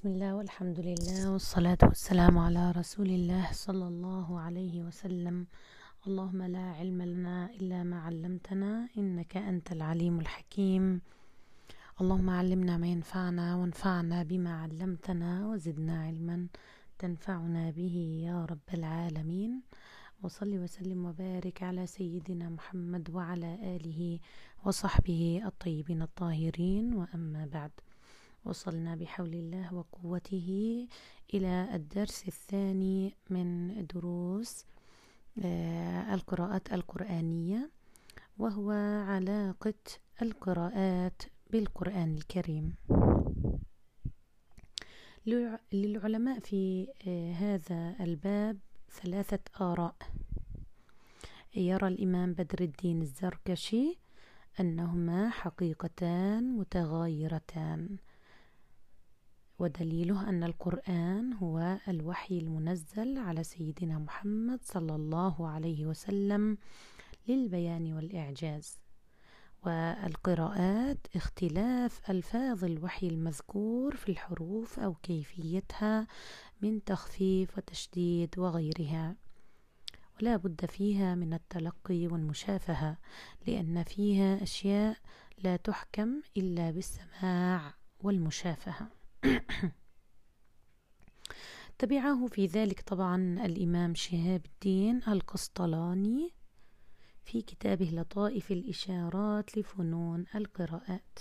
بسم الله والحمد لله والصلاة والسلام على رسول الله صلى الله عليه وسلم. اللهم لا علم لنا إلا ما علمتنا إنك أنت العليم الحكيم. اللهم علمنا ما ينفعنا وانفعنا بما علمتنا وزدنا علما تنفعنا به يا رب العالمين. وصل وسلم وبارك على سيدنا محمد وعلى آله وصحبه الطيبين الطاهرين. وأما بعد وصلنا بحول الله وقوته إلى الدرس الثاني من دروس آه، القراءات القرآنية وهو علاقة القراءات بالقرآن الكريم. للعلماء في آه، هذا الباب ثلاثة آراء. يرى الإمام بدر الدين الزركشي أنهما حقيقتان متغايرتان. ودليله أن القرآن هو الوحي المنزل على سيدنا محمد صلى الله عليه وسلم للبيان والإعجاز. والقراءات اختلاف ألفاظ الوحي المذكور في الحروف أو كيفيتها من تخفيف وتشديد وغيرها. ولا بد فيها من التلقي والمشافهة لأن فيها أشياء لا تحكم إلا بالسماع والمشافهة. تبعه في ذلك طبعا الإمام شهاب الدين القسطلاني في كتابه لطائف الإشارات لفنون القراءات.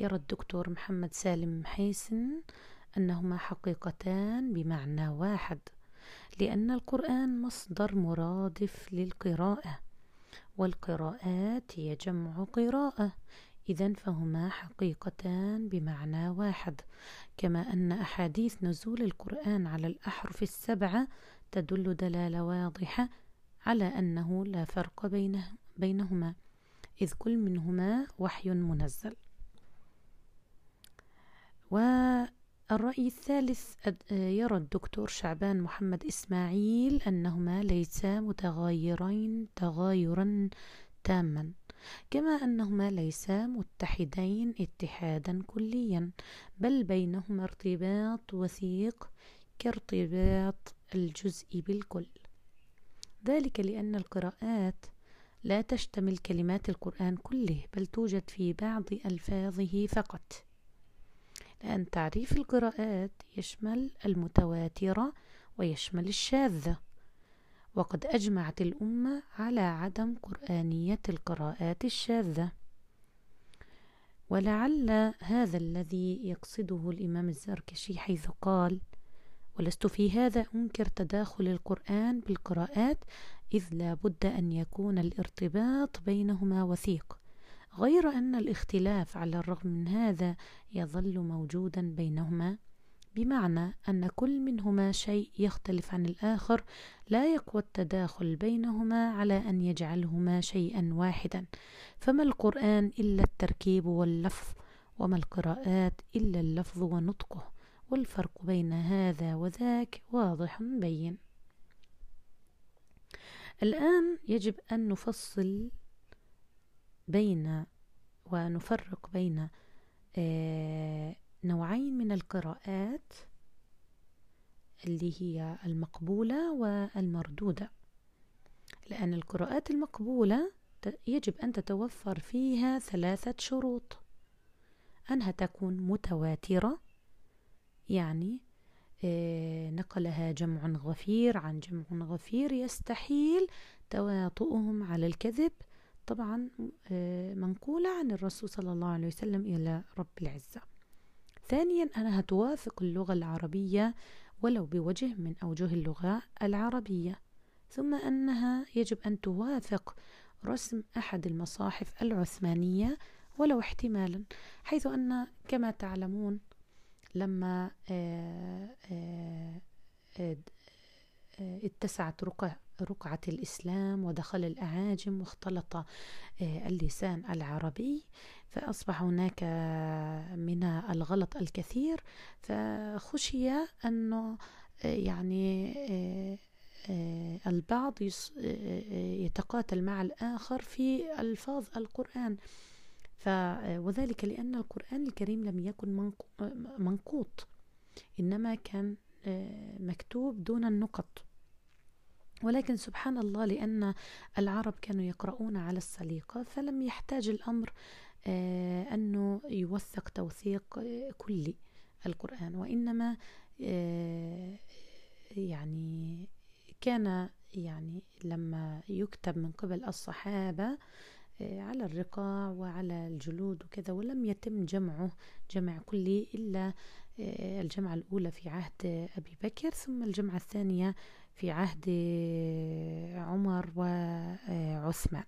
يرى الدكتور محمد سالم محيسن أنهما حقيقتان بمعنى واحد لأن القرآن مصدر مرادف للقراءة والقراءات هي جمع قراءة إذا فهما حقيقتان بمعنى واحد كما أن أحاديث نزول القرآن على الأحرف السبعة تدل دلالة واضحة على أنه لا فرق بينه بينهما إذ كل منهما وحي منزل. والرأي الثالث يرى الدكتور شعبان محمد إسماعيل أنهما ليسا متغايرين تغايرا تاما. كما أنهما ليسا متحدين اتحادا كليا بل بينهما ارتباط وثيق كارتباط الجزء بالكل. ذلك لأن القراءات لا تشتمل كلمات القرآن كله بل توجد في بعض ألفاظه فقط. لأن تعريف القراءات يشمل المتواترة ويشمل الشاذة. وقد أجمعت الأمة على عدم قرآنية القراءات الشاذة. ولعل هذا الذي يقصده الإمام الزركشي حيث قال ولست في هذا أنكر تداخل القرآن بالقراءات إذ لا بد أن يكون الارتباط بينهما وثيق. غير أن الاختلاف على الرغم من هذا يظل موجودا بينهما. بمعنى أن كل منهما شيء يختلف عن الآخر لا يقوى التداخل بينهما على أن يجعلهما شيئا واحدا. فما القرآن إلا التركيب واللفظ وما القراءات إلا اللفظ ونطقه؟ والفرق بين هذا وذاك واضح بين. الآن يجب أن نفصل بين ونفرق بين آه نوعين من القراءات اللي هي المقبولة والمردودة. لأن القراءات المقبولة يجب أن تتوفر فيها ثلاثة شروط. أنها تكون متواترة يعني آه، نقلها جمع غفير عن جمع غفير يستحيل تواطؤهم على الكذب طبعا آه، منقولة عن الرسول صلى الله عليه وسلم إلى رب العزة. ثانيا أنها توافق اللغة العربية ولو بوجه من أوجه اللغة العربية. ثم أنها يجب أن توافق رسم أحد المصاحف العثمانية ولو احتمالا حيث أن كما تعلمون لما آه، آه، آه، اتسعت رقعة الإسلام ودخل الأعاجم واختلط اللسان العربي. فأصبح هناك من الغلط الكثير فخشي أنه يعني البعض يتقاتل مع الآخر في ألفاظ القرآن. وذلك لأن القرآن الكريم لم يكن منقوط إنما كان مكتوب دون النقط. ولكن سبحان الله لأن العرب كانوا يقرؤون على السليقة فلم يحتاج الأمر آه، أنه يوثق توثيق كلي القرآن. وإنما آه، يعني كان يعني لما يكتب من قبل الصحابة آه، على الرقاع وعلى الجلود وكذا ولم يتم جمعه جمع كلي إلا الجمعة الأولى في عهد أبي بكر ثم الجمعة الثانية في عهد عمر وعثمان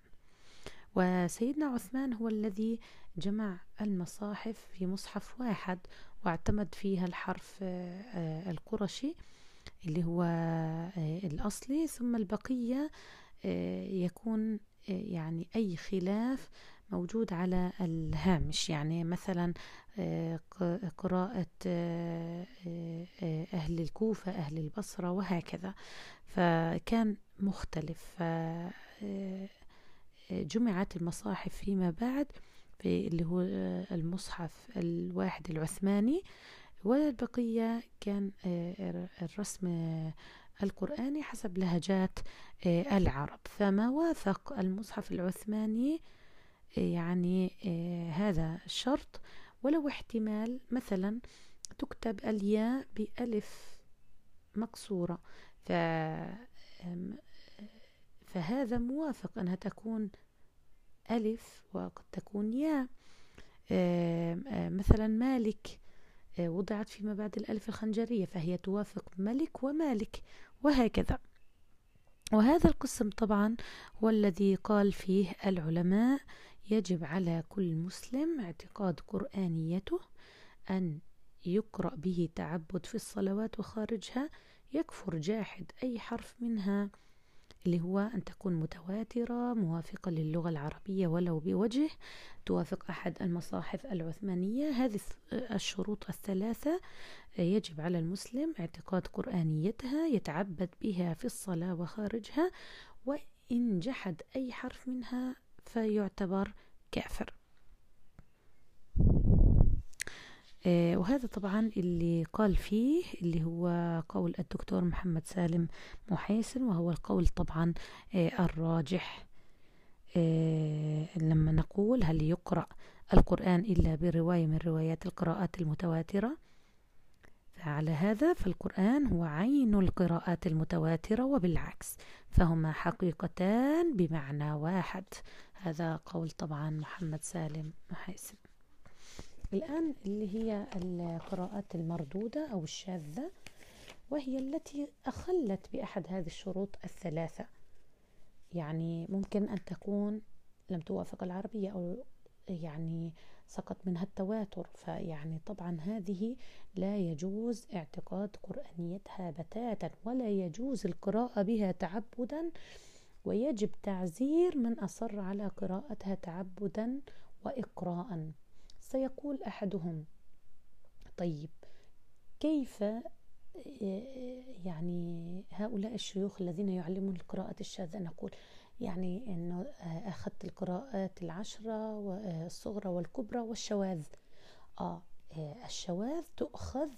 وسيدنا عثمان هو الذي جمع المصاحف في مصحف واحد واعتمد فيها الحرف آه، القرشي اللي هو آه، الأصلي. ثم البقية آه، يكون يعني أي خلاف موجود على الهامش. يعني مثلا قراءة أهل الكوفة أهل البصرة وهكذا. فكان مختلف. جمعت المصاحف فيما بعد في اللي هو المصحف الواحد العثماني والبقية كان الرسم القرآني حسب لهجات العرب. فما وافق المصحف العثماني يعني هذا الشرط. ولو احتمال مثلا تكتب الياء بألف مقصورة. فهذا موافق أنها تكون ألف وقد تكون ياء. مثلا مالك آه، وضعت فيما بعد الألف الخنجرية فهي توافق ملك ومالك وهكذا. وهذا القسم طبعا هو الذي قال فيه العلماء يجب على كل مسلم اعتقاد قرآنيته أن يقرأ به تعبد في الصلوات وخارجها يكفر جاحد أي حرف منها. اللي هو أن تكون متواترة موافقة للغة العربية ولو بوجه توافق أحد المصاحف العثمانية. هذه الشروط الثلاثة يجب على المسلم اعتقاد قرآنيتها يتعبد بها في الصلاة وخارجها وإن جحد أي حرف منها فيعتبر كافر آه، وهذا طبعا اللي قال فيه اللي هو قول الدكتور محمد سالم محيسن وهو القول طبعا آه، الراجح. آه، لما نقول هل يقرأ القرآن إلا برواية من روايات القراءات المتواترة؟ فعلى هذا فالقرآن هو عين القراءات المتواترة وبالعكس فهما حقيقتان بمعنى واحد. هذا قول طبعا محمد سالم محيسن الآن اللي هي القراءات المردودة أو الشاذة وهي التي أخلت بأحد هذه الشروط الثلاثة. يعني ممكن أن تكون لم توافق العربية أو يعني سقط منها التواتر. فيعني طبعا هذه لا يجوز اعتقاد قرآنيتها بتاتا ولا يجوز القراءة بها تعبدا ويجب تعزير من أصر على قراءتها تعبدا وإقراء سيقول أحدهم طيب كيف يعني هؤلاء الشيوخ الذين يعلمون القراءة الشاذة؟ نقول يعني إنه أخذت القراءات العشرة والصغرى والكبرى والشواذ. آه الشواذ تؤخذ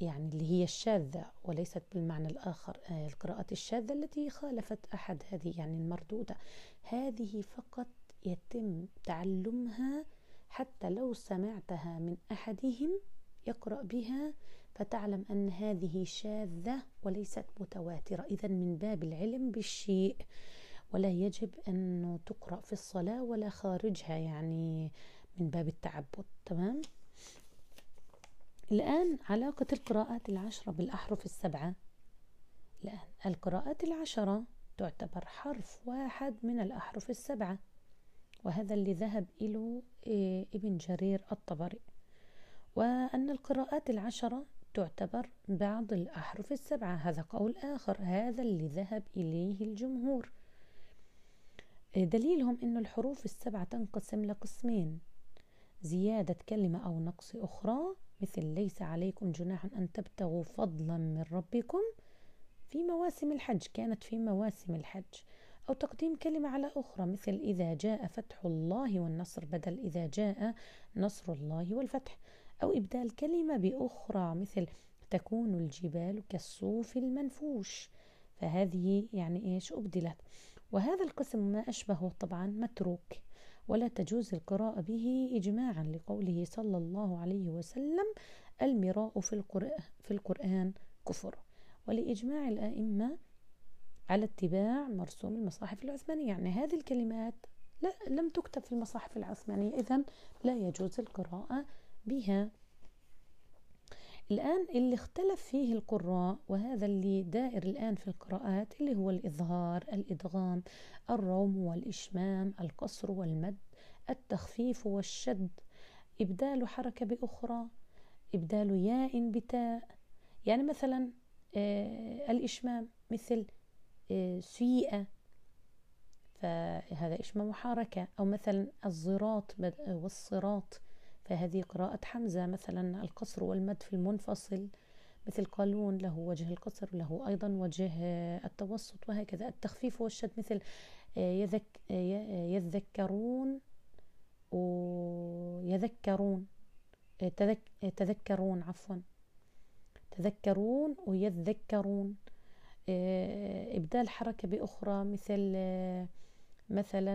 يعني اللي هي الشاذة وليست بالمعنى الآخر القراءات الشاذة التي خالفت أحد هذه يعني المردودة. هذه فقط يتم تعلمها حتى لو سمعتها من أحدهم يقرأ بها فتعلم أن هذه شاذة وليست متواترة. اذا من باب العلم بالشيء. ولا يجب أن تقرأ في الصلاة ولا خارجها يعني من باب التعبد. تمام؟ الآن علاقة القراءات العشرة بالأحرف السبعة. الآن القراءات العشرة تعتبر حرف واحد من الأحرف السبعة. وهذا اللي ذهب إلى إيه، ابن جرير الطبري. وأن القراءات العشرة تعتبر بعض الأحرف السبعة هذا قول آخر هذا اللي ذهب إليه الجمهور. إيه، دليلهم أن الحروف السبعة تنقسم لقسمين زيادة كلمة أو نقص أخرى مثل ليس عليكم جناح أن تبتغوا فضلا من ربكم في مواسم الحج كانت في مواسم الحج. أو تقديم كلمة على أخرى مثل إذا جاء فتح الله والنصر بدل إذا جاء نصر الله والفتح أو إبدال كلمة بأخرى مثل تكون الجبال كالصوف المنفوش. فهذه يعني إيش؟ أبدلت. وهذا القسم ما أشبهه طبعا متروك ولا تجوز القراءة به إجماعا لقوله صلى الله عليه وسلم المراء في القرآن, في القرآن كفر. ولإجماع الأئمة على اتباع مرسوم المصاحف العثمانية. يعني هذه الكلمات لا لم تكتب في المصاحف العثمانية. إذا لا يجوز القراءة بها. الآن اللي اختلف فيه القراء وهذا اللي دائر الآن في القراءات اللي هو الإظهار الإدغام الروم والإشمام القصر والمد التخفيف والشد إبدال حركة بأخرى إبدال ياء بتاء. يعني مثلا آه الإشمام مثل سيئة. فهذا إشمام وحركة أو مثلا الزراط والصراط. فهذه قراءة حمزة. مثلا القصر والمد في المنفصل. مثل قالون له وجه القصر وله أيضا وجه التوسط وهكذا. التخفيف والشد مثل يذك يذكرون ويذكرون. آه، تذكرون عفوا. تذكرون ويذكرون. إبدال حركة بأخرى مثل مثلا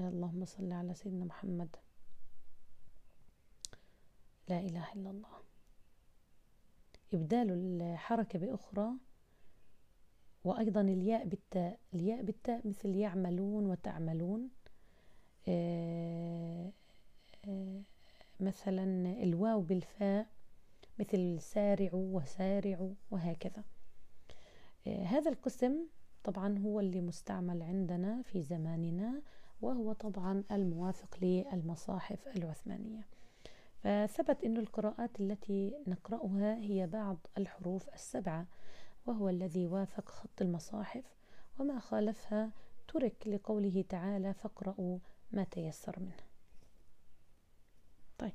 اللهم صل على سيدنا محمد. لا إله إلا الله. إبدال الحركة بأخرى وأيضا الياء بالتاء. الياء بالتاء مثل يعملون وتعملون. آه، آه، مثلا الواو بالفاء. مثل سارعوا وسارعوا وهكذا. آه، هذا القسم طبعا هو اللي مستعمل عندنا في زماننا وهو طبعا الموافق للمصاحف العثمانية. فثبت أن القراءات التي نقرأها هي بعض الحروف السبعة وهو الذي وافق خط المصاحف وما خالفها ترك لقوله تعالى فاقرأوا ما تيسر منه طيب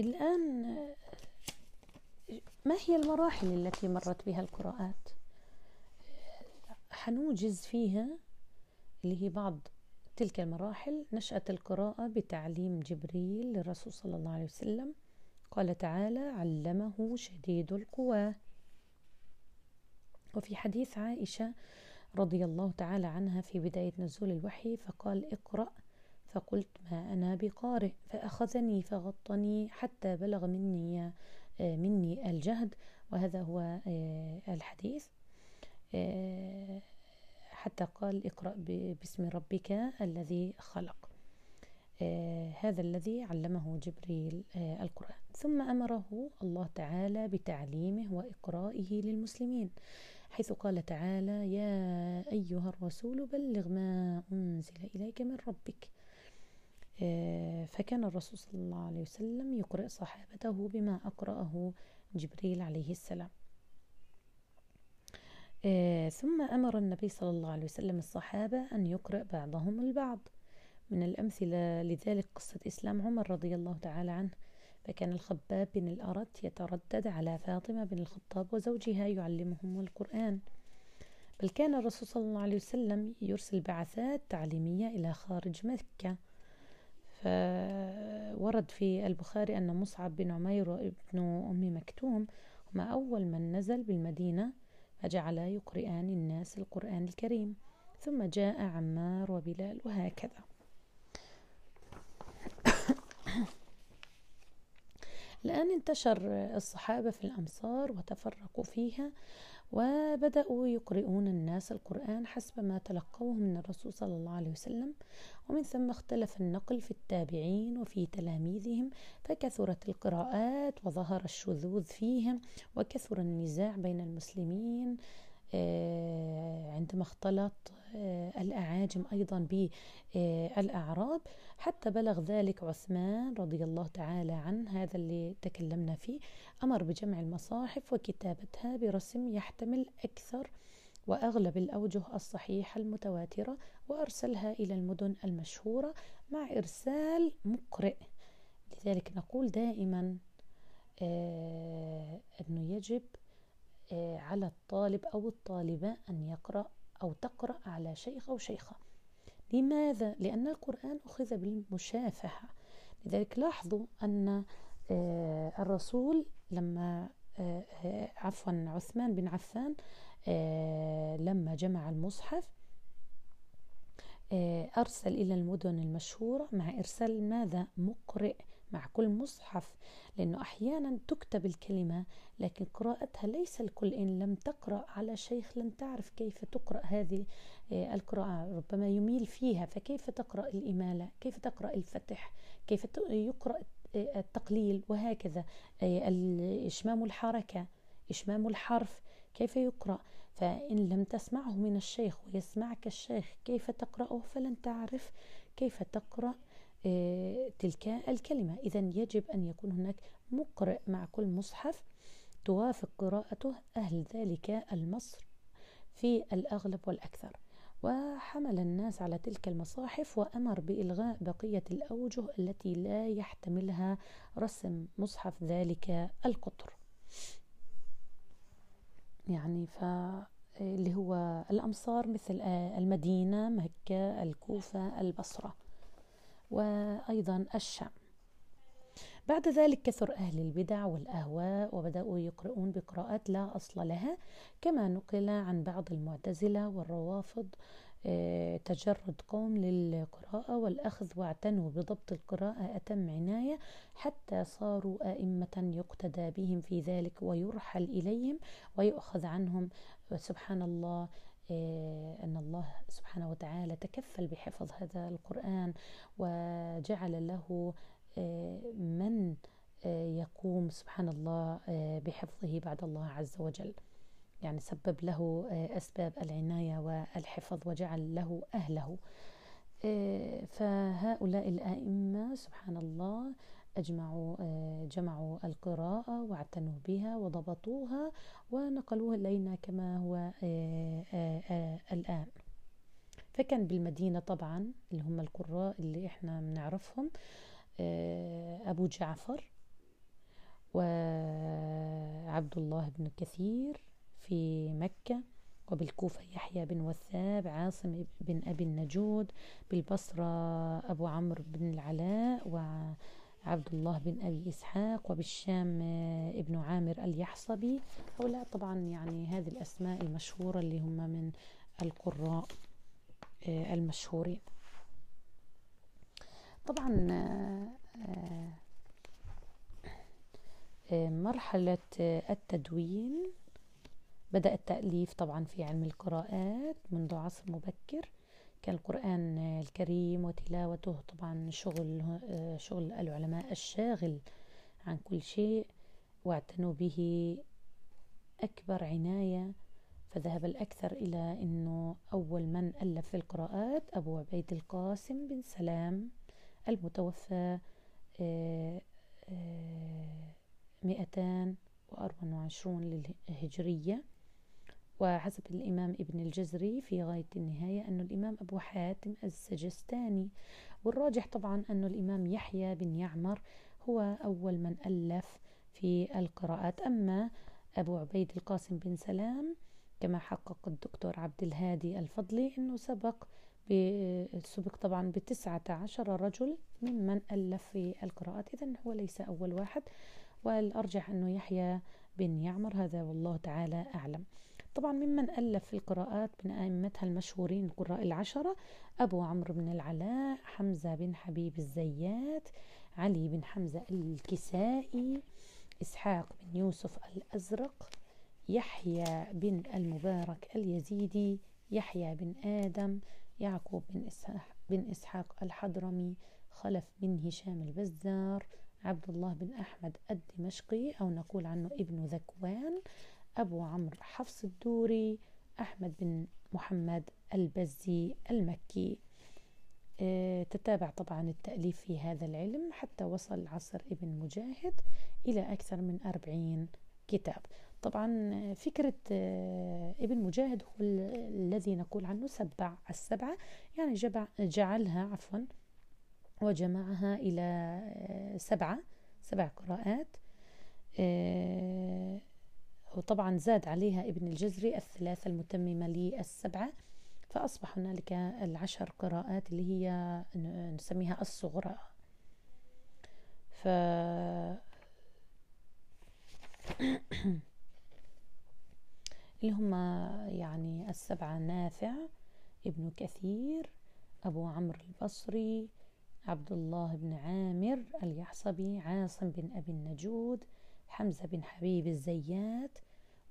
الآن ما هي المراحل التي مرت بها القراءات؟ حنوجز فيها اللي هي بعض تلك المراحل. نشأة القراءة بتعليم جبريل للرسول صلى الله عليه وسلم. قال تعالى علمه شديد القوى وفي حديث عائشة رضي الله تعالى عنها في بداية نزول الوحي فقال اقرأ فقلت ما أنا بقارئ فأخذني فغطني حتى بلغ مني آه، مني الجهد وهذا هو آه، الحديث. آه، حتى قال اقرأ باسم ربك الذي خلق. هذا الذي علمه جبريل القرآن. ثم أمره الله تعالى بتعليمه وإقرائه للمسلمين حيث قال تعالى يا أيها الرسول بلغ ما أنزل إليك من ربك فكان الرسول صلى الله عليه وسلم يقرأ صحابته بما أقرأه جبريل عليه السلام. آه، ثم أمر النبي صلى الله عليه وسلم الصحابة أن يقرأ بعضهم البعض. من الأمثلة لذلك قصة إسلام عمر رضي الله تعالى عنه. فكان الخباب بن الأرت يتردد على فاطمة بن الخطاب وزوجها يعلمهم القرآن. بل كان الرسول صلى الله عليه وسلم يرسل بعثات تعليمية إلى خارج مكة. فورد في البخاري أن مصعب بن عمير وابن أم مكتوم هما أول من نزل بالمدينة فجعلا يقرئان الناس القرآن الكريم ثم جاء عمار وبلال وهكذا. الآن انتشر الصحابة في الأمصار وتفرقوا فيها. وبدأوا يقرؤون الناس القرآن حسب ما تلقوه من الرسول صلى الله عليه وسلم. ومن ثم اختلف النقل في التابعين وفي تلاميذهم فكثرت القراءات وظهر الشذوذ فيهم وكثر النزاع بين المسلمين. عندما اختلط آه، الأعاجم أيضا بالأعراب. حتى بلغ ذلك عثمان رضي الله تعالى عنه هذا اللي تكلمنا فيه أمر بجمع المصاحف وكتابتها برسم يحتمل أكثر وأغلب الأوجه الصحيحة المتواترة وأرسلها إلى المدن المشهورة مع إرسال مقرئ. لذلك نقول دائما آه أنه يجب آه على الطالب أو الطالبة أن يقرأ أو تقرأ على شيخ أو شيخة لماذا؟ لأن القرآن أخذ بالمشافهة لذلك لاحظوا أن آه الرسول لما آه، آه، عفوا عثمان بن عفان لما جمع المصحف أرسل إلى المدن المشهورة مع إرسال ماذا؟ مقرئ مع كل مصحف لأنه أحيانا تكتب الكلمة لكن قراءتها ليس الكل إن لم تقرأ على شيخ لن تعرف كيف تقرأ هذه آه، القراءة ربما يميل فيها. فكيف تقرأ الإمالة؟ كيف تقرأ الفتح؟ كيف يقرأ آه، التقليل؟ وهكذا. آه، إشمام الحركة إشمام الحرف كيف يقرأ؟ فإن لم تسمعه من الشيخ ويسمعك الشيخ كيف تقرأه فلن تعرف كيف تقرأ. تلك الكلمة. إذا يجب أن يكون هناك مقرئ مع كل مصحف توافق قراءته أهل ذلك المصر في الأغلب والأكثر. وحمل الناس على تلك المصاحف وأمر بإلغاء بقية الأوجه التي لا يحتملها رسم مصحف ذلك القطر. يعني ف اللي هو الأمصار مثل المدينة مكة الكوفة البصرة. وأيضا الشام. بعد ذلك كثر أهل البدع والأهواء وبدأوا يقرؤون بقراءات لا أصل لها كما نقل عن بعض المعتزلة والروافض آه، تجرد قوم للقراءة والأخذ واعتنوا بضبط القراءة أتم عناية حتى صاروا أئمة يقتدى بهم في ذلك ويرحل إليهم ويؤخذ عنهم. سبحان الله أن الله سبحانه وتعالى تكفل بحفظ هذا القرآن وجعل له آه، من آه، يقوم سبحان الله بحفظه بعد الله عز وجل. يعني سبب له أسباب العناية والحفظ وجعل له أهله. فهؤلاء الآئمة سبحان الله أجمعوا آه، جمعوا القراءة واعتنوا بها وضبطوها ونقلوها إلينا كما هو آه، آه، الآن. فكان بالمدينة طبعا اللي هم القراء اللي إحنا بنعرفهم أبو جعفر وعبد الله بن كثير في مكة وبالكوفة يحيى بن وثاب عاصم بن أبي النجود بالبصرة أبو عمرو بن العلاء و عبد الله بن أبي إسحاق وبالشام آه، ابن عامر اليحصبي. هؤلاء طبعا يعني هذه الأسماء المشهورة اللي هم من القراء آه، المشهورين. طبعا آه، مرحلة التدوين. بدأ التأليف طبعا في علم القراءات منذ عصر مبكر. كان القرآن الكريم وتلاوته. طبعا شغل شغل العلماء الشاغل عن كل شيء واعتنوا به أكبر عناية. فذهب الأكثر إلى أنه أول من ألف في القراءات أبو عبيد القاسم بن سلام المتوفى آه، آه، مئتان وأربع وعشرون للهجرية. وحسب الإمام ابن الجزري في غاية النهاية أن الإمام أبو حاتم السجستاني والراجح طبعا أن الإمام يحيى بن يعمر هو أول من ألف في القراءات. أما أبو عبيد القاسم بن سلام كما حقق الدكتور عبد الهادي الفضلي أنه سبق سبق طبعا بتسعة عشر رجل ممن ألف في القراءات. إذا هو ليس أول واحد والأرجح أنه يحيى بن يعمر. هذا والله تعالى أعلم. طبعا ممن ألف في القراءات من أئمتها المشهورين القراء العشرة أبو عمرو بن العلاء حمزة بن حبيب الزيات علي بن حمزة الكسائي إسحاق بن يوسف الأزرق يحيى بن المبارك اليزيدي يحيى بن آدم يعقوب بن إسحاق, بن إسحاق الحضرمي خلف بن هشام البزار عبد الله بن أحمد الدمشقي أو نقول عنه ابن ذكوان. أبو عمرو حفص الدوري أحمد بن محمد البزي المكي. آه، تتابع طبعا التأليف في هذا العلم حتى وصل عصر ابن مجاهد إلى أكثر من أربعين كتاب. طبعا فكرة ابن مجاهد هو الذي نقول عنه سبع السبعة يعني جعلها عفوا وجمعها إلى سبعة سبع قراءات. وطبعا زاد عليها ابن الجزري الثلاثة المتممة للسبعة فأصبح هنالك العشر قراءات اللي هي نسميها الصغرى. ف اللي هم يعني السبعة نافع ابن كثير أبو عمرو البصري عبد الله بن عامر اليحصبي عاصم بن أبي النجود حمزة بن حبيب الزيات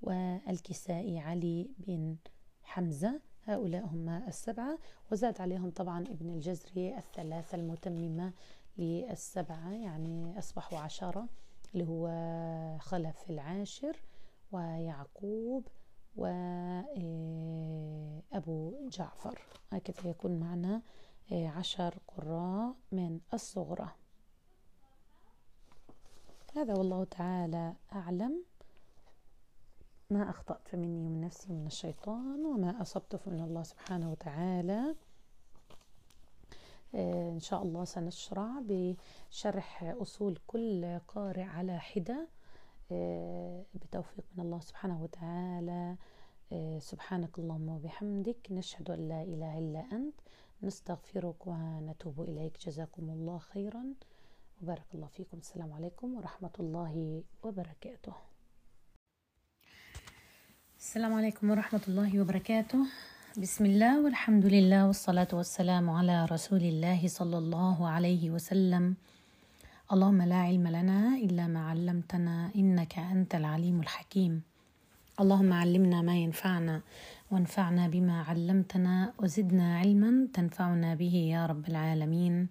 والكسائي علي بن حمزة. هؤلاء هم السبعة. وزاد عليهم طبعا ابن الجزري الثلاثة المتممة للسبعة يعني أصبحوا عشرة اللي هو خلف العاشر ويعقوب وأبو جعفر. هكذا يكون معنا عشر قراء من الصغرى. هذا والله تعالى أعلم ما أخطأت مني ومن نفسي ومن الشيطان وما أصبت فمن الله سبحانه وتعالى آه، إن شاء الله سنشرع بشرح أصول كل قارئ على حدة آه، بتوفيق من الله سبحانه وتعالى. آه، سبحانك اللهم وبحمدك نشهد أن لا إله إلا أنت نستغفرك ونتوب إليك. جزاكم الله خيرا. وبارك الله فيكم. السلام عليكم ورحمة الله وبركاته. السلام عليكم ورحمة الله وبركاته. بسم الله والحمد لله والصلاة والسلام على رسول الله صلى الله عليه وسلم. اللهم لا علم لنا إلا ما علمتنا إنك أنت العليم الحكيم. اللهم علمنا ما ينفعنا وانفعنا بما علمتنا وزدنا علما تنفعنا به يا رب العالمين.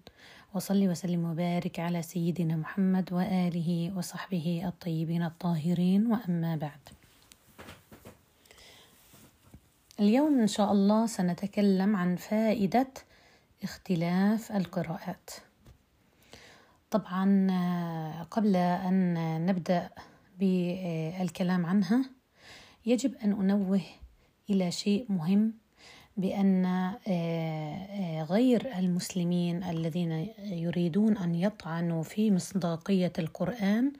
وصلي وسلم وبارك على سيدنا محمد وآله وصحبه الطيبين الطاهرين. وأما بعد اليوم إن شاء الله سنتكلم عن فائدة اختلاف القراءات. طبعا قبل أن نبدأ بالكلام عنها يجب أن أنوه إلى شيء مهم بأن غير المسلمين الذين يريدون أن يطعنوا في مصداقية القرآن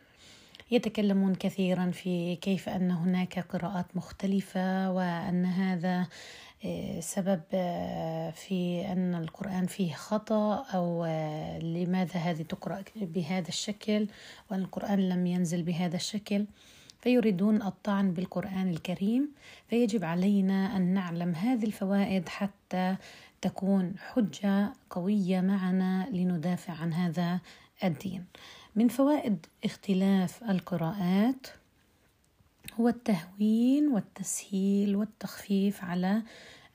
يتكلمون كثيرا في كيف أن هناك قراءات مختلفة وأن هذا آه، سبب آه، في أن القرآن فيه أو آه، لماذا هذه تقرأ بهذا الشكل وأن القرآن لم ينزل بهذا الشكل. فيريدون الطعن بالقرآن الكريم فيجب علينا أن نعلم هذه الفوائد حتى تكون حجة قوية معنا لندافع عن هذا الدين. من فوائد اختلاف القراءات هو التهوين والتسهيل والتخفيف على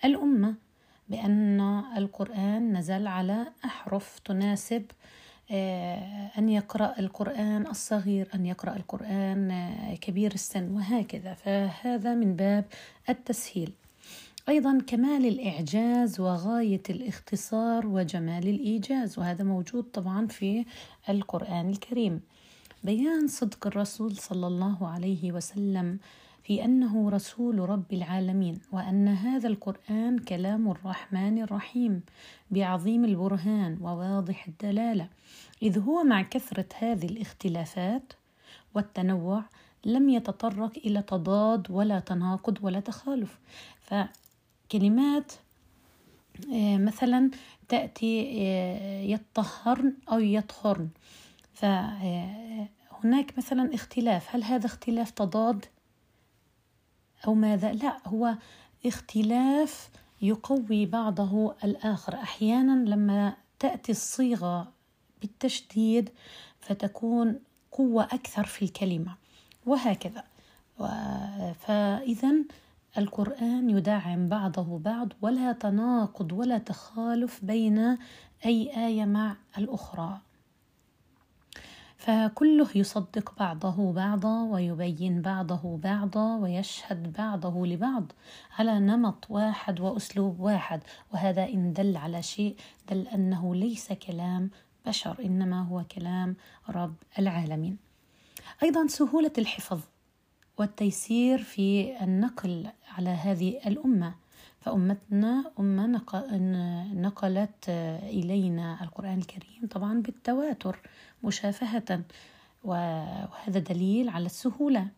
الأمة بأن القرآن نزل على أحرف تناسب آه، أن يقرأ القرآن الصغير أن يقرأ القرآن آه، كبير السن وهكذا. فهذا من باب التسهيل. أيضا كمال الإعجاز وغاية الاختصار وجمال الإيجاز وهذا موجود طبعا في القرآن الكريم. بيان صدق الرسول صلى الله عليه وسلم في أنه رسول رب العالمين وأن هذا القرآن كلام الرحمن الرحيم بعظيم البرهان وواضح الدلالة. إذ هو مع كثرة هذه الاختلافات والتنوع لم يتطرق إلى تضاد ولا تناقض ولا تخالف. ف كلمات آه، مثلا تأتي آه، يطهرن أو يطهرن. فهناك آه، مثلا اختلاف. هل هذا اختلاف تضاد؟ أو ماذا؟ لا هو اختلاف يقوي بعضه الآخر. أحيانا لما تأتي الصيغة بالتشديد فتكون قوة أكثر في الكلمة وهكذا. فإذا القرآن يدعم بعضه بعض ولا تناقض ولا تخالف بين أي آية مع الأخرى. فكله يصدق بعضه بعضا ويبين بعضه بعضا ويشهد بعضه لبعض على نمط واحد وأسلوب واحد وهذا إن دل على شيء دل أنه ليس كلام بشر إنما هو كلام رب العالمين. أيضا سهولة الحفظ والتيسير في النقل على هذه الأمة. فأمتنا أمة نقلت إلينا القرآن الكريم طبعا بالتواتر مشافهة وهذا دليل على السهولة.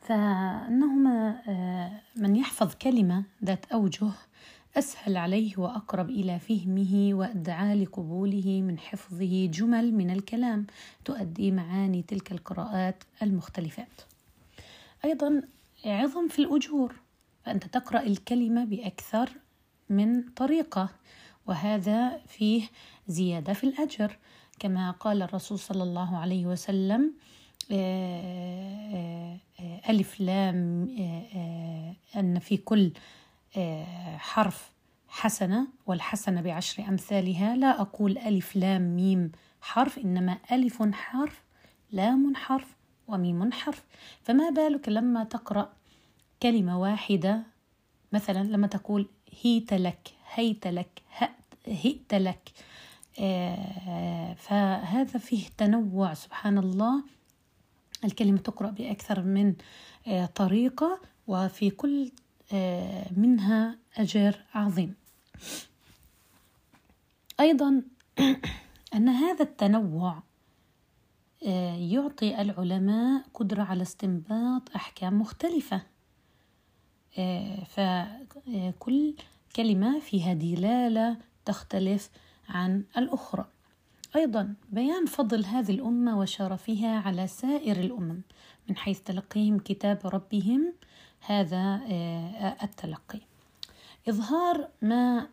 فأنهما من يحفظ كلمة ذات أوجه أسهل عليه وأقرب إلى فهمه وأدعى لقبوله من حفظه جمل من الكلام تؤدي معاني تلك القراءات المختلفات. أيضا عظم في الأجور. فأنت تقرأ الكلمة بأكثر من طريقة وهذا فيه زيادة في الأجر. كما قال الرسول صلى الله عليه وسلم آه، آه، ألف لام آه، أن في كل حرف حسنة والحسنة بعشر أمثالها لا أقول ألف لام ميم حرف إنما ألف حرف لام حرف وميم حرف. فما بالك لما تقرأ كلمة واحدة مثلا لما تقول هيت لك هيت لك هئت لك آه، فهذا فيه تنوع سبحان الله. الكلمة تقرأ بأكثر من آه، طريقة وفي كل آه، منها أجر عظيم. أيضا أن هذا التنوع يعطي العلماء قدرة على استنباط أحكام مختلفة. فكل كلمة فيها دلالة تختلف عن الأخرى. أيضا بيان فضل هذه الأمة وشرفها على سائر الأمم من حيث تلقيهم كتاب ربهم هذا آه، التلقي. إظهار ما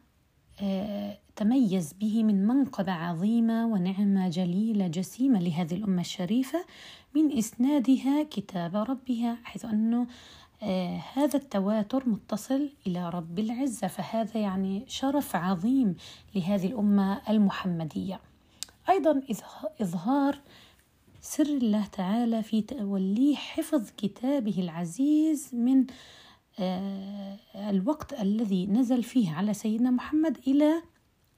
آه، تميز به من منقبة عظيمة ونعمة جليلة جسيمة لهذه الأمة الشريفة من إسنادها كتاب ربها حيث أنه آه هذا التواتر متصل إلى رب العزة فهذا يعني شرف عظيم لهذه الأمة المحمدية. أيضا إظهار سر الله تعالى في توليه حفظ كتابه العزيز من آه الوقت الذي نزل فيه على سيدنا محمد إلى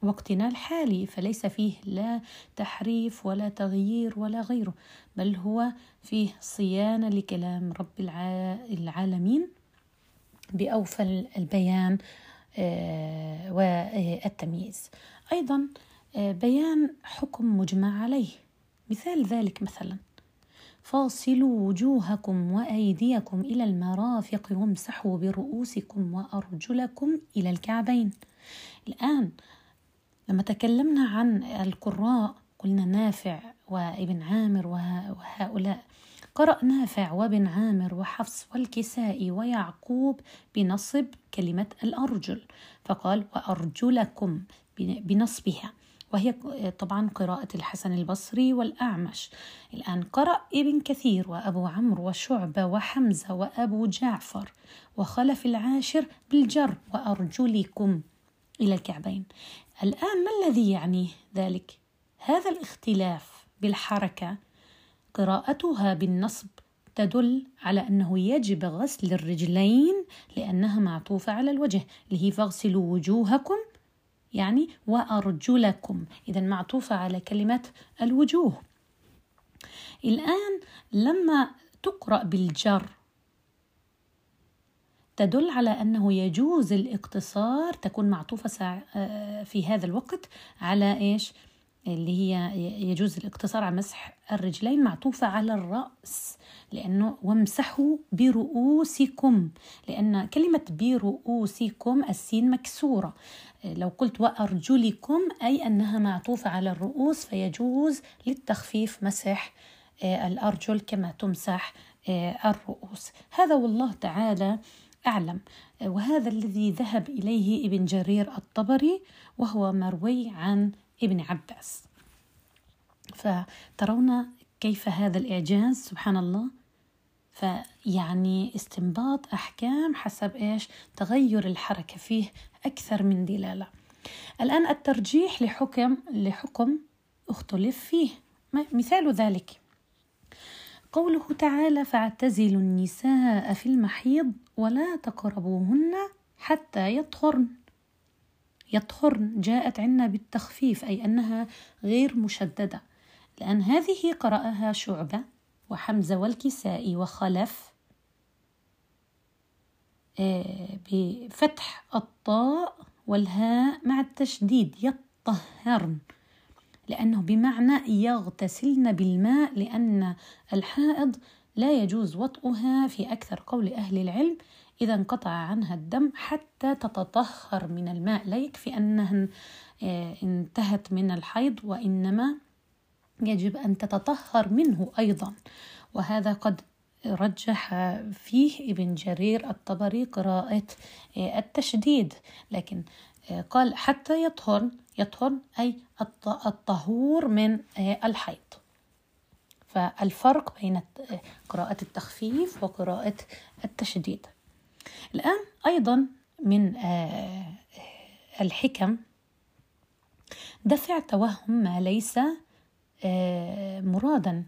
وقتنا الحالي فليس فيه لا تحريف ولا تغيير ولا غيره بل هو فيه صيانة لكلام رب العالمين بأوفى البيان آه، والتمييز. أيضا آه، بيان حكم مجمع عليه. مثال ذلك مثلا فاصلوا وجوهكم وأيديكم إلى المرافق وامسحوا برؤوسكم وأرجلكم إلى الكعبين. الآن لما تكلمنا عن القراء قلنا نافع وابن عامر وهؤلاء. قرأ نافع وابن عامر وحفص والكسائي ويعقوب بنصب كلمة الأرجل. فقال وأرجلكم بنصبها. وهي طبعا قراءة الحسن البصري والأعمش. الآن قرأ ابن كثير وأبو عمرو وشعبة وحمزة وأبو جعفر وخلف العاشر بالجر. وأرجلكم إلى الكعبين. الآن ما الذي يعني ذلك؟ هذا الاختلاف بالحركة قراءتها بالنصب تدل على أنه يجب غسل الرجلين لأنها معطوفة على الوجه اللي هي فاغسلوا وجوهكم يعني وأرجلكم إذا معطوفة على كلمة الوجوه الآن لما تقرأ بالجر تدل على أنه يجوز الاقتصار تكون معطوفة آه، في هذا الوقت على إيش؟ اللي هي يجوز الاقتصار على مسح الرجلين معطوفة على الرأس لأنه وامسحوا برؤوسكم لأن كلمة برؤوسكم السين مكسورة. لو قلت وأرجلكم أي أنها معطوفة على الرؤوس فيجوز للتخفيف مسح آه، الأرجل كما تمسح آه، الرؤوس. هذا والله تعالى أعلم. وهذا الذي ذهب إليه ابن جرير الطبري وهو مروي عن ابن عباس. فترون كيف هذا الإعجاز؟ سبحان الله. فيعني استنباط أحكام حسب إيش؟ تغير الحركة فيه أكثر من دلالة. الآن الترجيح لحكم لحكم اختلف فيه. مثال ذلك. قوله تعالى فاعتزلوا النساء في المحيض ولا تقربوهن حتى يطهرن. يطهرن جاءت عنا بالتخفيف أي أنها غير مشددة لأن هذه قرأها شعبة وحمزة والكسائي وخلف آه، بفتح الطاء والهاء مع التشديد يطهرن لأنه بمعنى يغتسلن بالماء لأن الحائض لا يجوز وطئها في أكثر قول أهل العلم إذا انقطع عنها الدم حتى تتطهر من الماء لا يكفي أنها آه، انتهت من الحيض وإنما يجب أن تتطهر منه أيضا. وهذا قد رجح فيه ابن جرير الطبري قراءة آه، التشديد. لكن آه، قال حتى يطهر يطهر أي الطهور من الحيض. فالفرق بين قراءة التخفيف وقراءة التشديد. الآن أيضا من آه، الحكم دفع توهم ما ليس آه، مرادا.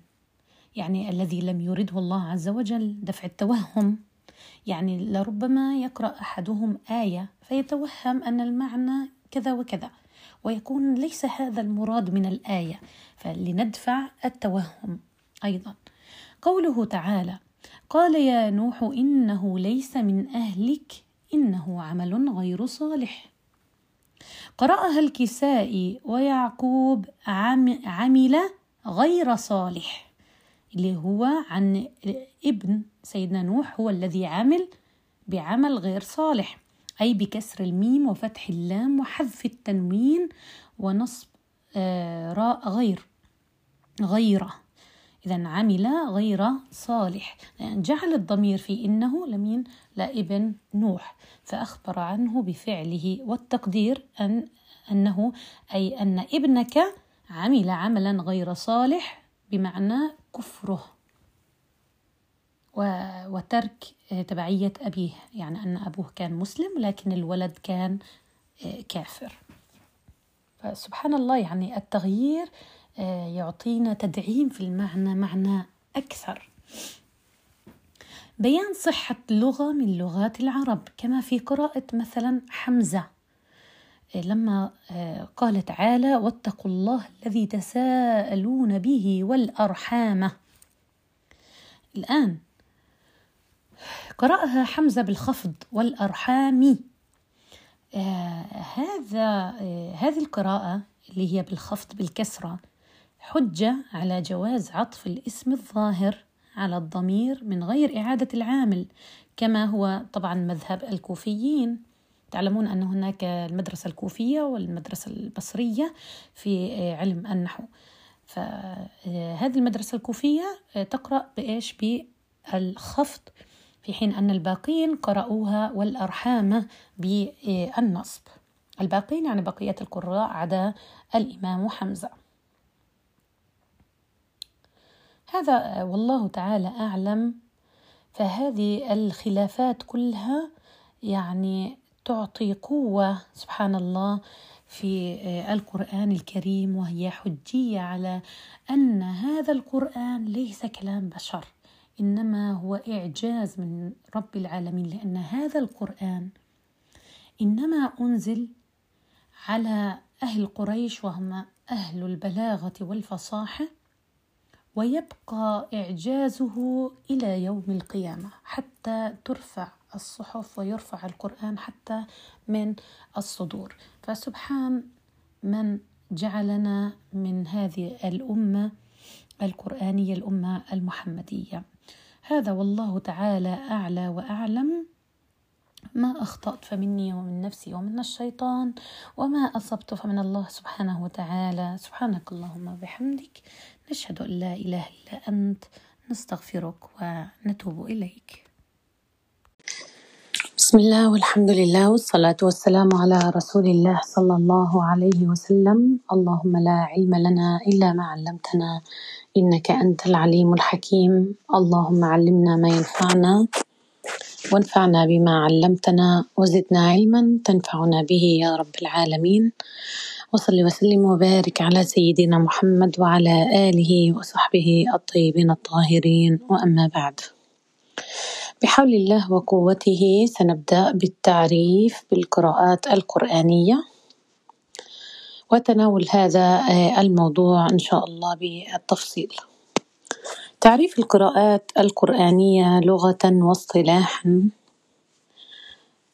يعني الذي لم يرده الله عز وجل دفع التوهم. يعني لربما يقرأ أحدهم آية فيتوهم أن المعنى كذا وكذا ويكون ليس هذا المراد من الآية. فلندفع التوهم. أيضا. قوله تعالى قال يا نوح إنه ليس من أهلك إنه عمل غير صالح. قرأها الكسائي ويعقوب عمل غير صالح. اللي هو عن ابن سيدنا نوح هو الذي عمل بعمل غير صالح أي بكسر الميم وفتح اللام وحذف التنوين ونصب آه، راء غير غيرة. إذا عمل غير صالح. يعني جعل الضمير في إنه لمين؟ لابن نوح. فأخبر عنه بفعله والتقدير أن أنه أي أن ابنك عمل عملا غير صالح بمعنى كفره وترك تبعية أبيه. يعني أن أبوه كان مسلم لكن الولد كان كافر. فسبحان الله يعني التغيير يعطينا تدعيم في المعنى معنى أكثر. بيان صحة لغة من لغات العرب كما في قراءة مثلا حمزة. آه، لما آه، قال تعالى واتقوا الله الذي تساءلون به والأرحام. الآن قرأها حمزة بالخفض والأرحام. آه هذا آه هذه القراءة اللي هي بالخفض بالكسرة حجة على جواز عطف الاسم الظاهر على الضمير من غير إعادة العامل كما هو طبعا مذهب الكوفيين. تعلمون أن هناك المدرسة الكوفية والمدرسة البصرية في علم النحو. فهذه المدرسة الكوفية تقرأ بإيش؟ بالخفض في حين أن الباقين قرأوها والأرحام بالنصب. الباقين يعني بقية القراء عدا الإمام حمزة. هذا والله تعالى أعلم. فهذه الخلافات كلها يعني تعطي قوة سبحان الله في القرآن الكريم وهي حجية على أن هذا القرآن ليس كلام بشر إنما هو إعجاز من رب العالمين لأن هذا القرآن إنما أنزل على أهل قريش وهم أهل البلاغة والفصاحة ويبقى إعجازه إلى يوم القيامة حتى ترفع الصحف ويرفع القرآن حتى من الصدور. فسبحان من جعلنا من هذه الأمة القرآنية الأمة المحمدية. هذا والله تعالى أعلى وأعلم. ما أخطأت فمني ومن نفسي ومن الشيطان وما أصبت فمن الله سبحانه وتعالى. سبحانك اللهم وبحمدك. نشهد أن لا إله إلا أنت نستغفرك ونتوب إليك. بسم الله والحمد لله والصلاة والسلام على رسول الله صلى الله عليه وسلم. اللهم لا علم لنا إلا ما علمتنا إنك أنت العليم الحكيم. اللهم علمنا ما ينفعنا وانفعنا بما علمتنا وزدنا علما تنفعنا به يا رب العالمين. وصل وسلم وبارك على سيدنا محمد وعلى آله وصحبه الطيبين الطاهرين. وأما بعد بحول الله وقوته سنبدأ بالتعريف بالقراءات القرآنية. وتناول هذا الموضوع إن شاء الله بالتفصيل. تعريف القراءات القرآنية لغة واصطلاحا.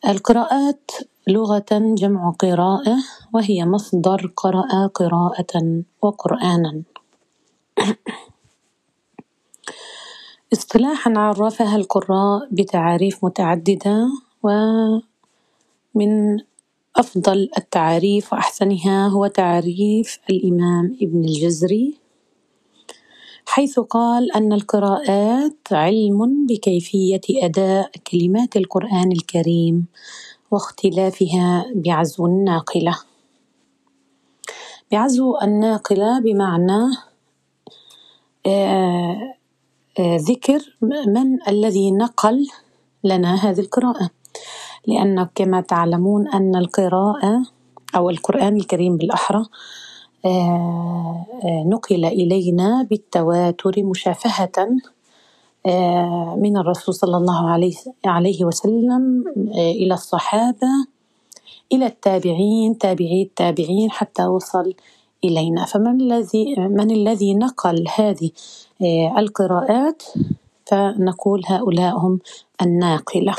القراءات لغة جمع قراءة وهي مصدر قرأ قراءة وقرآنا. اصطلاحا عرفها القراء بتعاريف متعددة ومن أفضل التعاريف وأحسنها هو تعريف الإمام ابن الجزري حيث قال أن القراءات علم بكيفية أداء كلمات القرآن الكريم واختلافها بعزو الناقلة. بعزو الناقلة بمعنى آه، آه، ذكر من الذي نقل لنا هذه القراءة. لأن كما تعلمون أن القراءة أو القرآن الكريم بالأحرى آه، نقل إلينا بالتواتر مشافهة. من الرسول صلى الله عليه وسلم إلى الصحابة إلى التابعين تابعي التابعين حتى وصل إلينا. فمن الذي من الذي نقل هذه القراءات؟ فنقول هؤلاء هم الناقلة.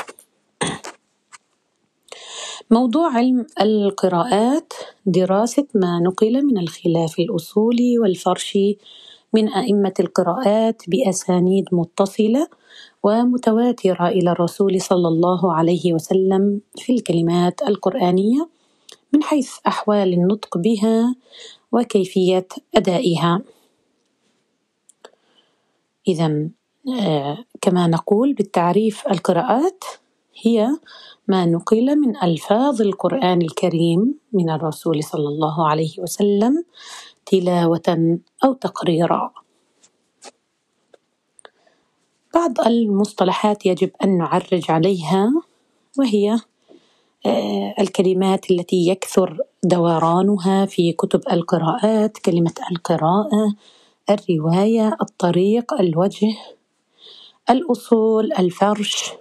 موضوع علم القراءات دراسة ما نقل من الخلاف الأصولي والفرشي من أئمة القراءات بأسانيد متصلة ومتواترة إلى الرسول صلى الله عليه وسلم في الكلمات القرآنية من حيث أحوال النطق بها وكيفية أدائها. إذا آه كما نقول بالتعريف القراءات هي ما نقل من ألفاظ القرآن الكريم من الرسول صلى الله عليه وسلم تلاوة أو تقريرا. بعض المصطلحات يجب أن نعرج عليها وهي آه، الكلمات التي يكثر دورانها في كتب القراءات كلمة القراءة الرواية الطريق الوجه الأصول الفرش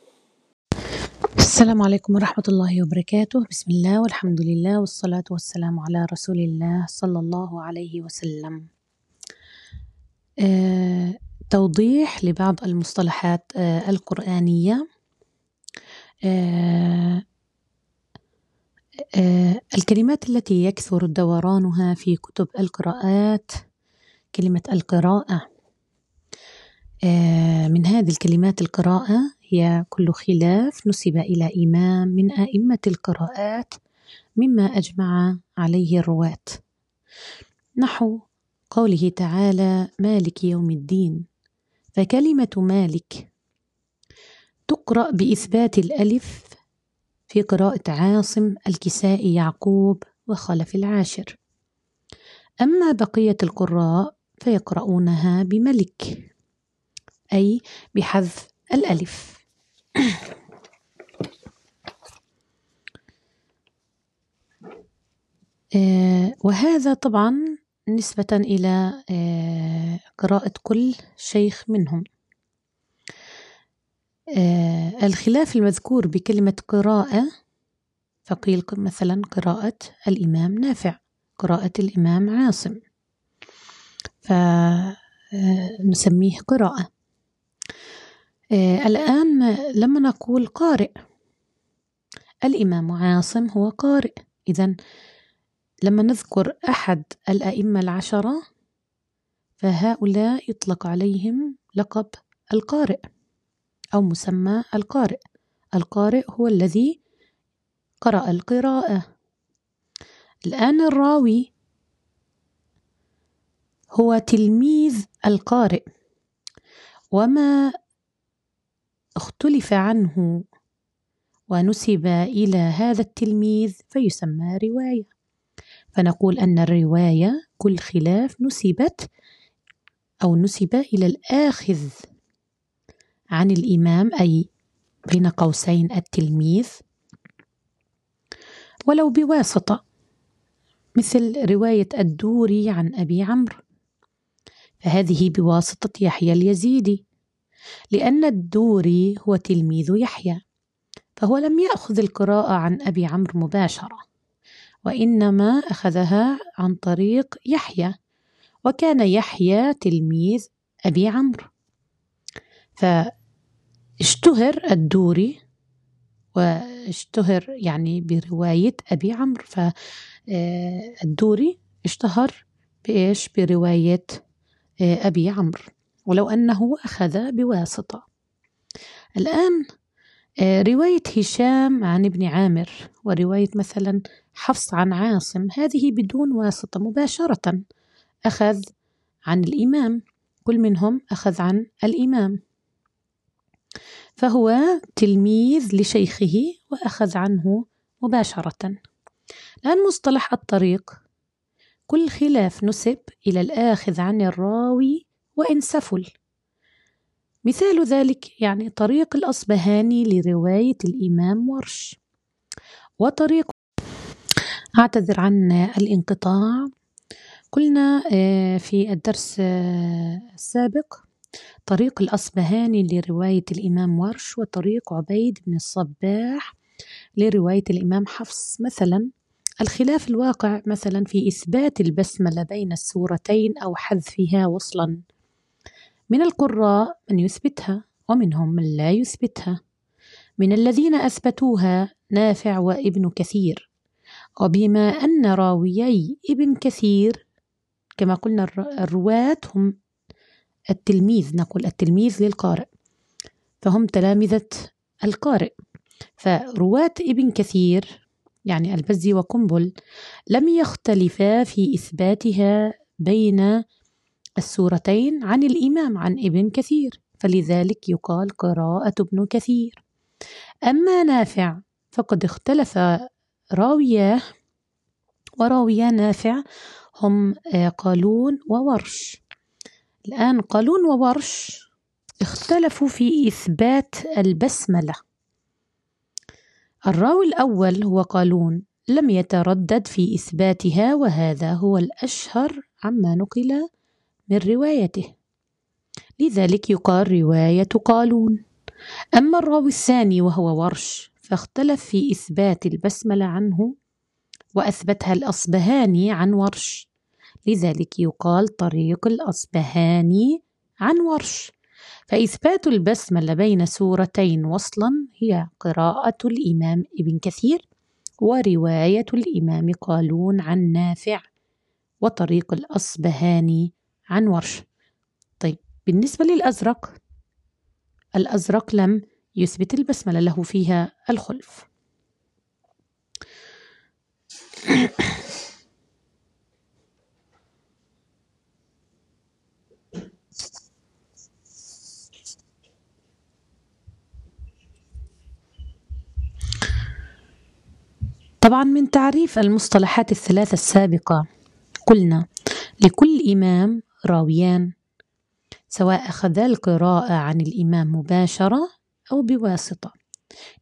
السلام عليكم ورحمة الله وبركاته. بسم الله والحمد لله والصلاة والسلام على رسول الله صلى الله عليه وسلم. آه، توضيح لبعض المصطلحات آه، القرآنية. آه، آه، الكلمات التي يكثر دورانها في كتب القراءات كلمة القراءة. آه، من هذه الكلمات القراءة هي كل خلاف نسب إلى إمام من أئمة القراءات مما أجمع عليه الرواة. نحو قوله تعالى مالك يوم الدين. فكلمة مالك تقرأ بإثبات الألف في قراءة عاصم الكسائي يعقوب وخلف العاشر. أما بقية القراء فيقرؤونها بملك أي بحذف الألف. وهذا طبعا نسبة إلى آه، قراءة كل شيخ منهم. آه، الخلاف المذكور بكلمة قراءة فقيل مثلا قراءة الإمام نافع قراءة الإمام عاصم. فنسميه قراءة. الآن لما نقول قارئ. الإمام عاصم هو قارئ. إذا لما نذكر أحد الأئمة العشرة فهؤلاء يطلق عليهم لقب القارئ أو مسمى القارئ. القارئ هو الذي قرأ القراءة. الآن الراوي هو تلميذ القارئ. وما اختلف عنه ونسب إلى هذا التلميذ فيسمى رواية. فنقول أن الرواية كل خلاف نسبت أو نسب إلى الآخذ عن الإمام أي بين قوسين التلميذ. ولو بواسطة مثل رواية الدوري عن أبي عمرو. فهذه بواسطة يحيى اليزيدي. لأن الدوري هو تلميذ يحيى فهو لم يأخذ القراءة عن أبي عمرو مباشرة وإنما أخذها عن طريق يحيى وكان يحيى تلميذ أبي عمرو. فاشتهر الدوري واشتهر يعني برواية أبي عمرو. فالدوري آه، اشتهر بإيش؟ برواية آه، أبي عمرو. ولو أنه أخذ بواسطة. الآن آه، رواية هشام عن ابن عامر ورواية مثلا حفص عن عاصم هذه بدون واسطة مباشرة. أخذ عن الإمام كل منهم أخذ عن الإمام. فهو تلميذ لشيخه وأخذ عنه مباشرة. الآن مصطلح الطريق. كل خلاف نسب إلى الآخذ عن الراوي وإن سفل. مثال ذلك يعني طريق الأصبهاني لرواية الإمام ورش. وطريق أعتذر عن الانقطاع. قلنا آه، في الدرس آه، السابق طريق الأصبهاني لرواية الإمام ورش وطريق عبيد بن الصباح لرواية الإمام حفص. مثلا الخلاف الواقع مثلا في إثبات البسملة بين السورتين أو حذفها وصلا. من القراء من يثبتها ومنهم من لا يثبتها. من الذين أثبتوها نافع وابن كثير. وبما أن راويي ابن كثير كما قلنا الرواة هم التلميذ نقول التلميذ للقارئ. فهم تلامذة القارئ. فرواة ابن كثير يعني البزي وقنبل لم يختلفا في إثباتها بين السورتين عن الإمام عن ابن كثير فلذلك يقال قراءة ابن كثير. أما نافع فقد اختلف راوياه وراويا نافع هم آه، قالون وورش. الآن قالون وورش اختلفوا في إثبات البسملة. الراوي الأول هو قالون لم يتردد في إثباتها وهذا هو الأشهر عما نقل من روايته. لذلك يقال رواية قالون. أما الراوي الثاني وهو ورش فاختلف في إثبات البسملة عنه وأثبتها الأصبهاني عن ورش. لذلك يقال طريق الأصبهاني عن ورش. فإثبات البسملة بين سورتين وصلا هي قراءة الإمام ابن كثير ورواية الإمام قالون عن نافع وطريق الأصبهاني عن ورش. طيب بالنسبة للأزرق الأزرق لم يثبت البسملة له فيها الخلف. طبعا من تعريف المصطلحات الثلاثة السابقة قلنا لكل إمام راويان سواء أخذا القراءة عن الإمام مباشرة أو بواسطة.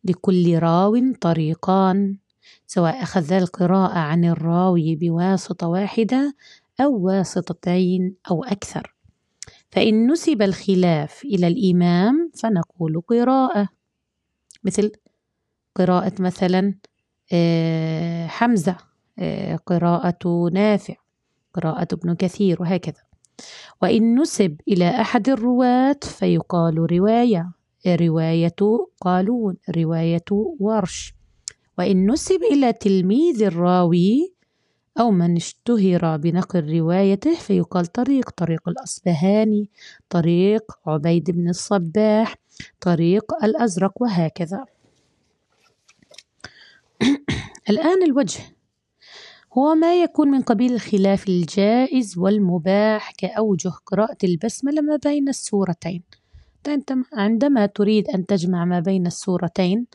لكل راو طريقان سواء أخذ القراءة عن الراوي بواسطة واحدة أو واسطتين أو أكثر. فإن نسب الخلاف إلى الإمام فنقول قراءة. مثل قراءة مثلا آه، حمزة آه، قراءة نافع قراءة ابن كثير وهكذا. وإن نسب إلى أحد الرواة فيقال رواية رواية قالون رواية ورش. وإن نسب إلى تلميذ الراوي أو من اشتهر بنقل روايته فيقال طريق طريق الأصبهاني طريق عبيد بن الصباح طريق الأزرق وهكذا. الآن الوجه. هو ما يكون من قبيل الخلاف الجائز والمباح كأوجه قراءة البسملة ما بين السورتين. عندما تريد أن تجمع ما بين السورتين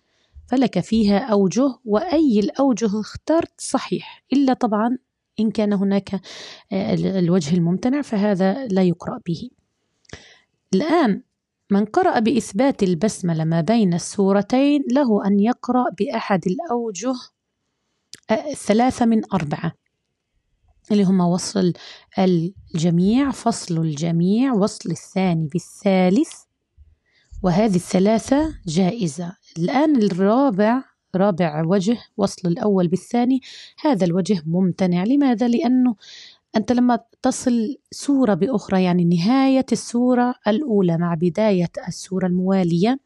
فلك فيها أوجه وأي الأوجه اخترت صحيح. إلا طبعا إن كان هناك آه، الوجه الممتنع فهذا لا يقرأ به. الآن من قرأ بإثبات البسملة ما بين السورتين له أن يقرأ بأحد الأوجه ثلاثة من أربعة اللي هم وصل الجميع فصل الجميع وصل الثاني بالثالث وهذه الثلاثة جائزة الآن الرابع رابع وجه وصل الأول بالثاني هذا الوجه ممتنع لماذا؟ لأنه أنت لما تصل سورة بأخرى يعني نهاية السورة الأولى مع بداية السورة الموالية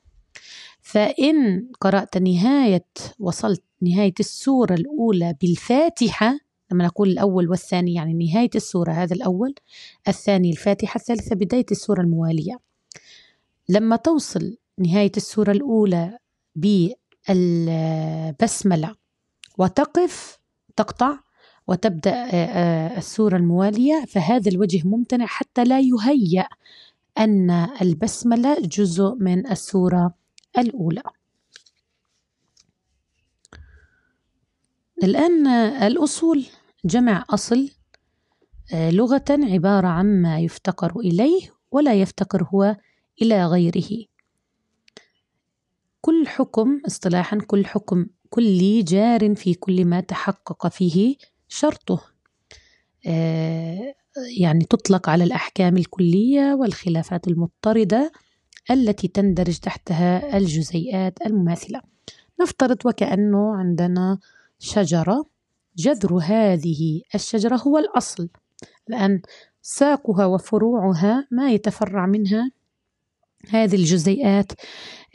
فإن قرأت نهاية وصلت نهاية السورة الأولى بالفاتحة لما نقول الأول والثاني يعني نهاية السورة هذا الأول الثاني الفاتحة الثالثة بداية السورة الموالية. لما توصل نهاية السورة الأولى بالبسملة وتقف تقطع وتبدأ السورة الموالية فهذا الوجه ممتنع حتى لا يهيأ أن البسملة جزء من السورة الأولى. الآن الأصول جمع أصل لغة عبارة عما يفتقر إليه ولا يفتقر هو إلى غيره. كل حكم اصطلاحا كل حكم كلي جار في كل ما تحقق فيه شرطه. يعني تطلق على الأحكام الكلية والخلافات المضطردة التي تندرج تحتها الجزيئات المماثلة. نفترض وكأنه عندنا شجرة. جذر هذه الشجرة هو الأصل. لأن ساقها وفروعها ما يتفرع منها هذه الجزيئات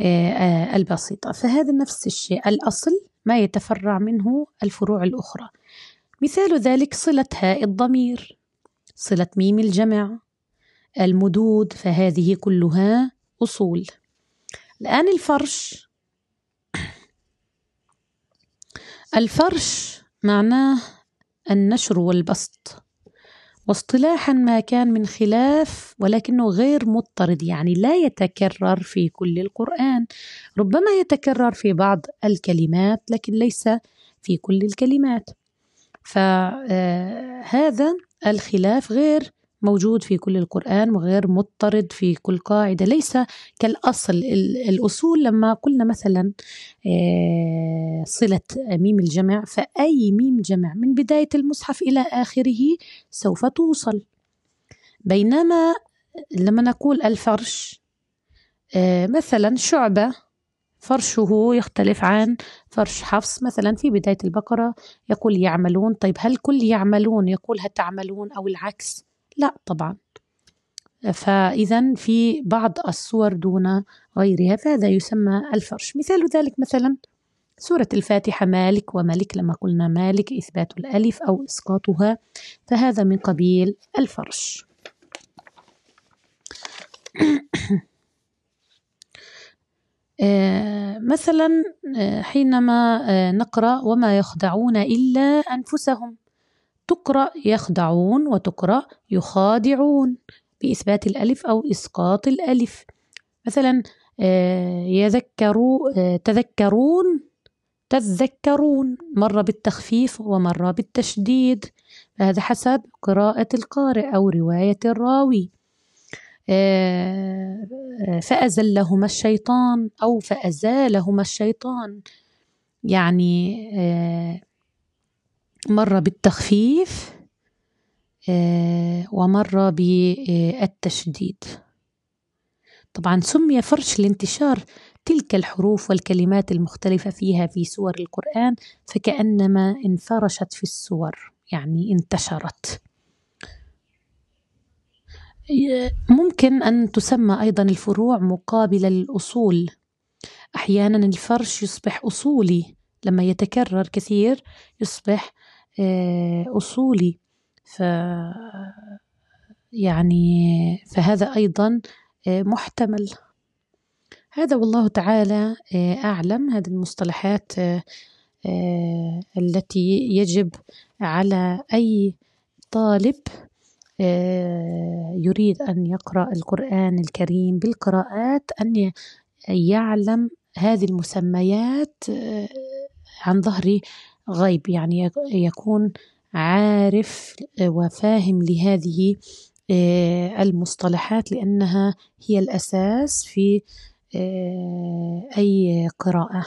آه، آه، البسيطة. فهذا نفس الشيء. الأصل ما يتفرع منه الفروع الأخرى. مثال ذلك صلة هاء الضمير صلة ميم الجمع المدود. فهذه كلها أصول. الآن الفرش. الفرش معناه النشر والبسط. واصطلاحا ما كان من خلاف ولكنه غير مضطرد يعني لا يتكرر في كل القرآن. ربما يتكرر في بعض الكلمات لكن ليس في كل الكلمات. فهذا آه، الخلاف غير موجود في كل القرآن وغير مضطرد في كل قاعدة ليس كالأصل. الأصول لما قلنا مثلا آه، صلة ميم الجمع فأي ميم جمع من بداية المصحف إلى آخره سوف توصل. بينما لما نقول الفرش آه، مثلا شعبة فرشه يختلف عن فرش حفص. مثلا في بداية البقرة يقول يعملون. طيب هل كل يعملون؟ يقول هل تعملون أو العكس؟ لا طبعا. فإذا في بعض الصور دون غيرها فهذا يسمى الفرش. مثال ذلك مثلا سورة الفاتحة مالك وملك لما قلنا مالك إثبات الألف أو إسقاطها فهذا من قبيل الفرش. مثلا آه، حينما آه، نقرأ وما يخدعون إلا أنفسهم. تقرأ يخدعون وتقرأ يخادعون بإثبات الألف أو إسقاط الألف. مثلا آه، يذكروا آه، تذكرون تذكرون مرة بالتخفيف ومرة بالتشديد. هذا حسب قراءة القارئ أو رواية الراوي. آه، فأزلهما الشيطان أو فأزالهما الشيطان. يعني مرة بالتخفيف آه، ومرة بالتشديد. طبعا سمي فرش الانتشار تلك الحروف والكلمات المختلفة فيها في سور القرآن فكأنما انفرشت في السور يعني انتشرت. ممكن أن تسمى أيضا الفروع مقابلة للأصول أحيانا الفرش يصبح أصولي لما يتكرر كثير يصبح أصولي. ف يعني فهذا أيضا آه، محتمل. هذا والله تعالى آه، أعلم. هذه المصطلحات التي يجب على أي طالب يريد أن يقرأ القرآن الكريم بالقراءات أن يعلم هذه المسميات عن ظهر غيب يعني يكون عارف وفاهم لهذه آه، المصطلحات لأنها هي الأساس في آه، أي قراءة.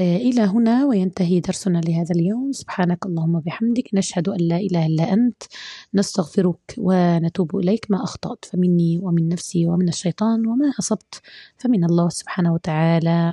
آه، إلى هنا وينتهي درسنا لهذا اليوم. سبحانك اللهم وبحمدك. نشهد أن لا إله إلا أنت. نستغفرك ونتوب إليك. ما أخطأت فمني ومن نفسي ومن الشيطان وما أصبت فمن الله سبحانه وتعالى.